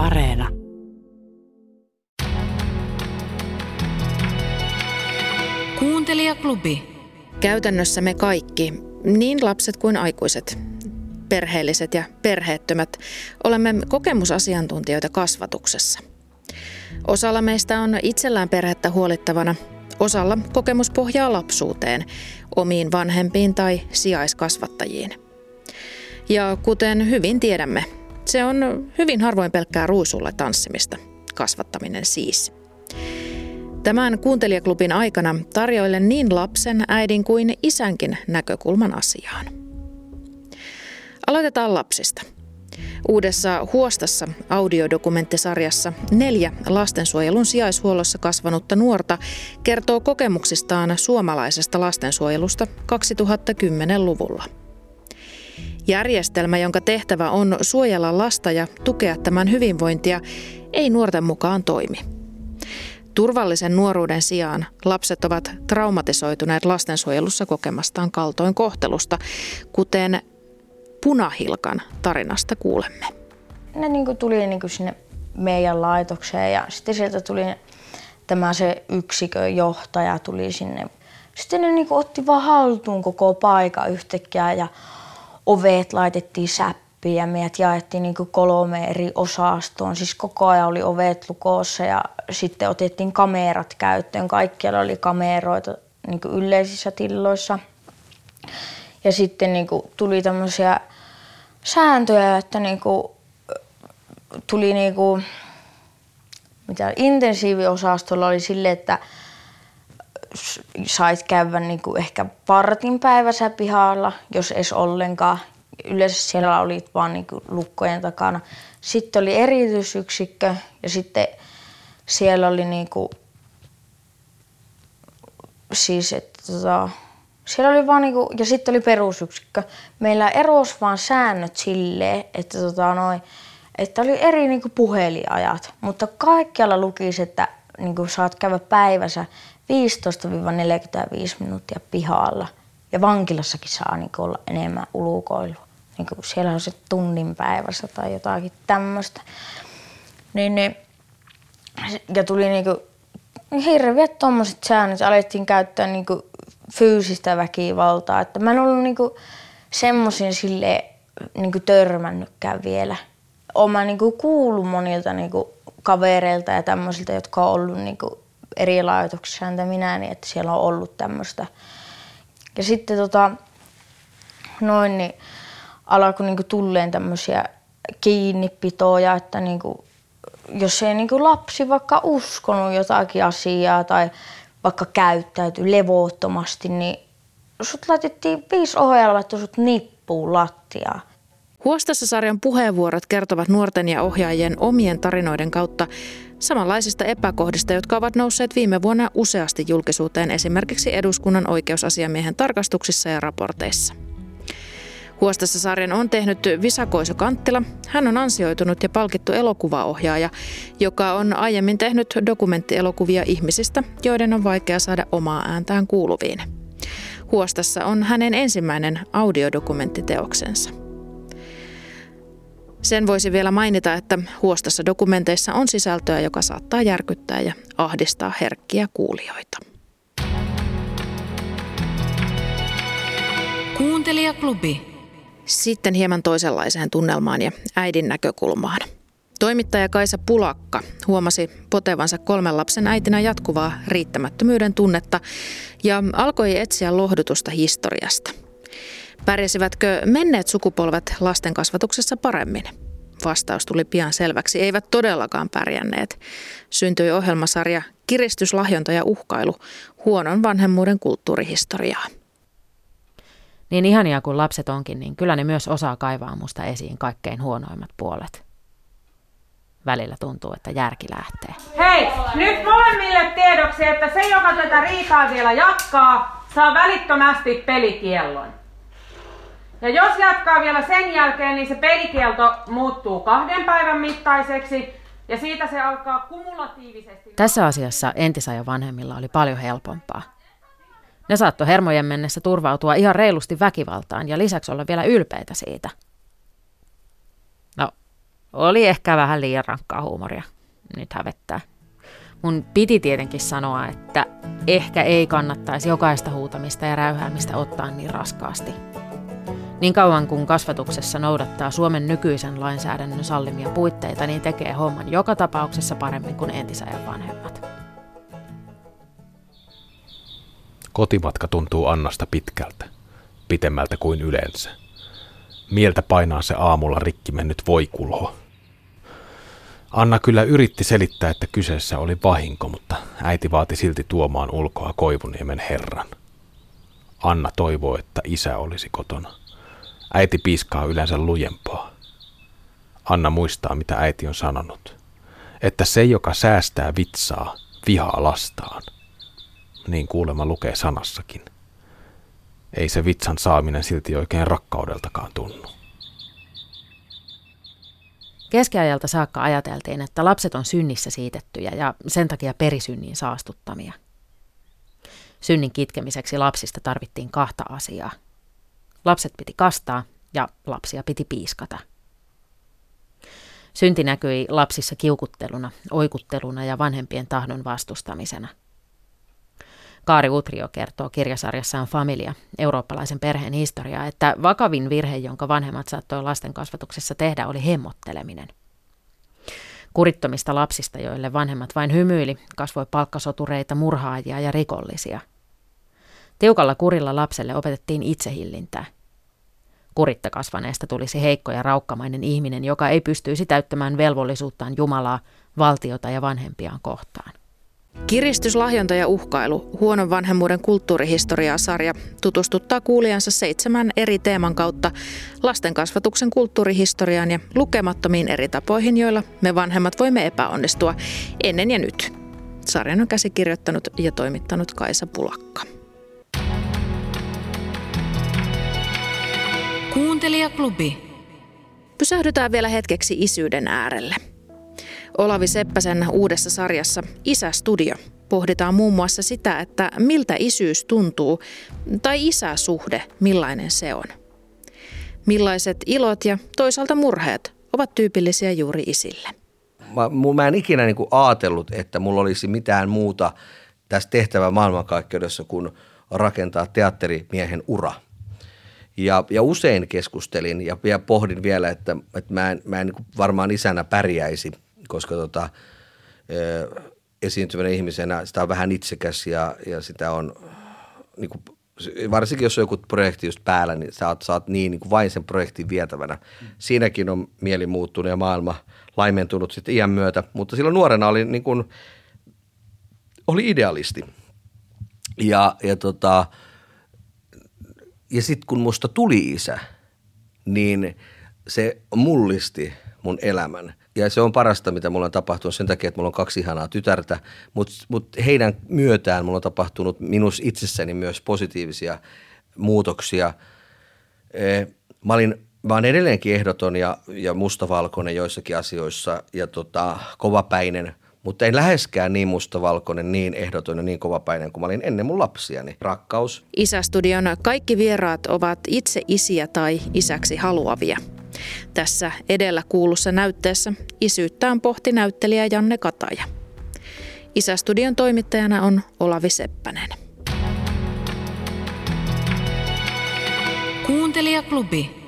Areena. Kuuntelijaklubi. Käytännössä me kaikki, niin lapset kuin aikuiset, perheelliset ja perheettömät, olemme kokemusasiantuntijoita kasvatuksessa. Osalla meistä on itsellään perhettä huolittavana, osalla kokemus pohjaa lapsuuteen, omiin vanhempiin tai sijaiskasvattajiin. Ja kuten hyvin tiedämme, se on hyvin harvoin pelkkää ruisulle tanssimista, kasvattaminen siis. Tämän kuuntelijaklubin aikana tarjoilen niin lapsen, äidin kuin isänkin näkökulman asiaan. Aloitetaan lapsista. Uudessa Huostassa audiodokumenttisarjassa neljä lastensuojelun sijaishuollossa kasvanutta nuorta kertoo kokemuksistaan suomalaisesta lastensuojelusta 2010-luvulla. Järjestelmä, jonka tehtävä on suojella lasta ja tukea tämän hyvinvointia, ei nuorten mukaan toimi. Turvallisen nuoruuden sijaan lapset ovat traumatisoituneet lastensuojelussa kokemastaan kaltoin kohtelusta, kuten punahilkan tarinasta kuulemme. Ne niin kuin tuli niin kuin sinne meidän laitokseen ja sitten sieltä tuli tämä se yksikön johtaja tuli sinne. Sitten ne niin kuin otti vaan haltuun koko paikan yhtäkkiä ja ovet laitettiin säppiin ja meidät jaettiin niin kolme eri osastoon. Siis koko ajan oli ovet lukossa ja sitten otettiin kamerat käyttöön. Kaikkialla oli kameroita niin yleisissä tilloissa. Ja sitten niin tuli tämmöisiä sääntöjä, että niin tuli niin kuin, mitä intensiiviosastolla oli sille, että sait käydä niin kuin ehkä partin päivässä pihalla, jos edes ollenkaan. Yleensä siellä oli vaan niin kuin lukkojen takana. Sitten oli erityisyksikkö ja sitten siellä oli niin kuin, siis, että tota, siellä oli vaan niinku, ja sitten oli perusyksikkö. Meillä erosi vaan säännöt silleen, että, tota noi, että oli eri niinku puheliajat, mutta kaikkialla lukisi, että niinku saat käydä päivässä 15-45 minuuttia pihalla. Ja vankilassakin saa niinku olla enemmän ulkoilua. Niinku siellä on se tunnin päivässä tai jotakin tämmöistä. Niin, niin, ja tuli niinku hirveät tuommoiset säännöt. Alettiin käyttää niinku fyysistä väkivaltaa. Että mä en ollut niinku semmoisen sille niinku törmännytkään vielä. Olen niinku kuullut monilta niinku kavereilta ja tämmöisiltä, jotka on ollut niinku eri laitoksissa entä minä, niin että siellä on ollut tämmöistä. Ja sitten tota, noin, niin alkoi niinku tulleen tämmöisiä kiinnipitoja, että niinku, jos ei niinku lapsi vaikka uskonut jotakin asiaa tai vaikka käyttäytyi levottomasti, niin sut laitettiin viisi ohjaajalla laittoi sut nippuun lattiaa. Huostassa sarjan puheenvuorot kertovat nuorten ja ohjaajien omien tarinoiden kautta samanlaisista epäkohdista, jotka ovat nousseet viime vuonna useasti julkisuuteen esimerkiksi eduskunnan oikeusasiamiehen tarkastuksissa ja raporteissa. Huostassa sarjan on tehnyt Visa Koiso Kanttila. Hän on ansioitunut ja palkittu elokuvaohjaaja, joka on aiemmin tehnyt dokumenttielokuvia ihmisistä, joiden on vaikea saada omaa ääntään kuuluviin. Huostassa on hänen ensimmäinen audiodokumenttiteoksensa. Sen voisi vielä mainita, että huostassa dokumenteissa on sisältöä, joka saattaa järkyttää ja ahdistaa herkkiä kuulijoita. Kuuntelijaklubi. Sitten hieman toisenlaiseen tunnelmaan ja äidin näkökulmaan. Toimittaja Kaisa Pulakka huomasi potevansa kolmen lapsen äitinä jatkuvaa riittämättömyyden tunnetta ja alkoi etsiä lohdutusta historiasta. Pärjäsivätkö menneet sukupolvet lasten kasvatuksessa paremmin? Vastaus tuli pian selväksi. Eivät todellakaan pärjänneet. Syntyi ohjelmasarja Kiristys, lahjonta ja uhkailu huonon vanhemmuuden kulttuurihistoriaa. Niin ihania kuin lapset onkin, niin kyllä ne myös osaa kaivaa musta esiin kaikkein huonoimmat puolet. Välillä tuntuu, että järki lähtee. Hei, nyt molemmille tiedoksi, että se, joka tätä riitaa vielä jatkaa, saa välittömästi pelikiellon. Ja jos jatkaa vielä sen jälkeen, niin se pelikielto muuttuu kahden päivän mittaiseksi ja siitä se alkaa kumulatiivisesti. Tässä asiassa entisajan vanhemmilla oli paljon helpompaa. Ne saattoi hermojen mennessä turvautua ihan reilusti väkivaltaan ja lisäksi olla vielä ylpeitä siitä. No, Oli ehkä vähän liian rankkaa huumoria. Nyt hävettää. Mun piti tietenkin sanoa, että ehkä ei kannattaisi jokaista huutamista ja räyhäämistä ottaa niin raskaasti. Niin kauan kuin kasvatuksessa noudattaa Suomen nykyisen lainsäädännön sallimia puitteita, niin tekee homman joka tapauksessa paremmin kuin entisajan vanhemmat. Kotimatka tuntuu Annasta pitkältä, pitemmältä kuin yleensä. Mieltä painaa se aamulla rikki mennyt voikulho. Anna kyllä yritti selittää, että kyseessä oli vahinko, mutta äiti vaati silti tuomaan ulkoa Koivuniemen herran. Anna toivoo, että isä olisi kotona. Äiti piiskaa yleensä lujempaa. Anna muistaa, mitä äiti on sanonut. Että se, joka säästää vitsaa, vihaa lastaan. Niin kuulema lukee sanassakin. Ei se vitsan saaminen silti oikein rakkaudeltakaan tunnu. Keskiajalta saakka ajateltiin, että lapset on synnissä siitettyjä ja sen takia perisynnin saastuttamia. Synnin kitkemiseksi lapsista tarvittiin kahta asiaa. Lapset piti kastaa ja lapsia piti piiskata. Synti näkyi lapsissa kiukutteluna, oikutteluna ja vanhempien tahdon vastustamisena. Kaari Utrio kertoo kirjasarjassaan Familia, eurooppalaisen perheen historiaa, että vakavin virhe, jonka vanhemmat saattoi lasten kasvatuksessa tehdä, oli hemmotteleminen. Kurittomista lapsista, joille vanhemmat vain hymyili, kasvoi palkkasotureita, murhaajia ja rikollisia. Tiukalla kurilla lapselle opetettiin itsehillintää. Kuritta kasvaneesta tulisi heikko ja raukkamainen ihminen, joka ei pystyisi täyttämään velvollisuuttaan Jumalaa, valtiota ja vanhempiaan kohtaan. Kiristys, lahjonta ja uhkailu, huonon vanhemmuuden kulttuurihistoriaa-sarja tutustuttaa kuulijansa seitsemän eri teeman kautta lasten kasvatuksen kulttuurihistoriaan ja lukemattomiin eri tapoihin, joilla me vanhemmat voimme epäonnistua ennen ja nyt. Sarjan on käsikirjoittanut ja toimittanut Kaisa Pulakka. Kuuntelijaklubi. Pysähdytään vielä hetkeksi isyyden äärelle. Olavi Seppäsen uudessa sarjassa Isä-studio pohditaan muun muassa sitä, että miltä isyys tuntuu tai isäsuhde, millainen se on. Millaiset ilot ja toisaalta murheet ovat tyypillisiä juuri isille. Mä, mä en ikinä niin ajatellut, että mulla olisi mitään muuta tässä tehtävä maailmankaikkeudessa kuin rakentaa teatterimiehen ura. Ja, ja usein keskustelin ja, ja pohdin vielä, että, että mä en, mä en niin varmaan isänä pärjäisi – koska tota, esiintyvänä ihmisenä sitä on vähän itsekäs ja, ja sitä on, niin kuin, varsinkin jos on joku projekti just päällä, niin sä oot, sä oot niin, niin kuin vain sen projektin vietävänä. Siinäkin on mieli muuttunut ja maailma laimentunut sitten iän myötä, mutta silloin nuorena oli niin kuin, oli idealisti. Ja, ja, tota, ja sitten kun musta tuli isä, niin se mullisti mun elämän. Ja se on parasta, mitä mulla on tapahtunut sen takia, että mulla on kaksi ihanaa tytärtä, mutta mut heidän myötään mulla on tapahtunut minus itsessäni myös positiivisia muutoksia. Mä olin mä olen edelleenkin ehdoton ja, ja mustavalkoinen joissakin asioissa ja tota, kovapäinen, mutta en läheskään niin mustavalkoinen, niin ehdoton ja niin kovapäinen kuin mä olin ennen mun lapsiani. Rakkaus. Isästudion kaikki vieraat ovat itse isiä tai isäksi haluavia. Tässä edellä kuulussa näytteessä isyyttään pohti näyttelijä Janne Kataja. Isästudion toimittajana on Olavi Seppänen. Kuuntelijaklubi.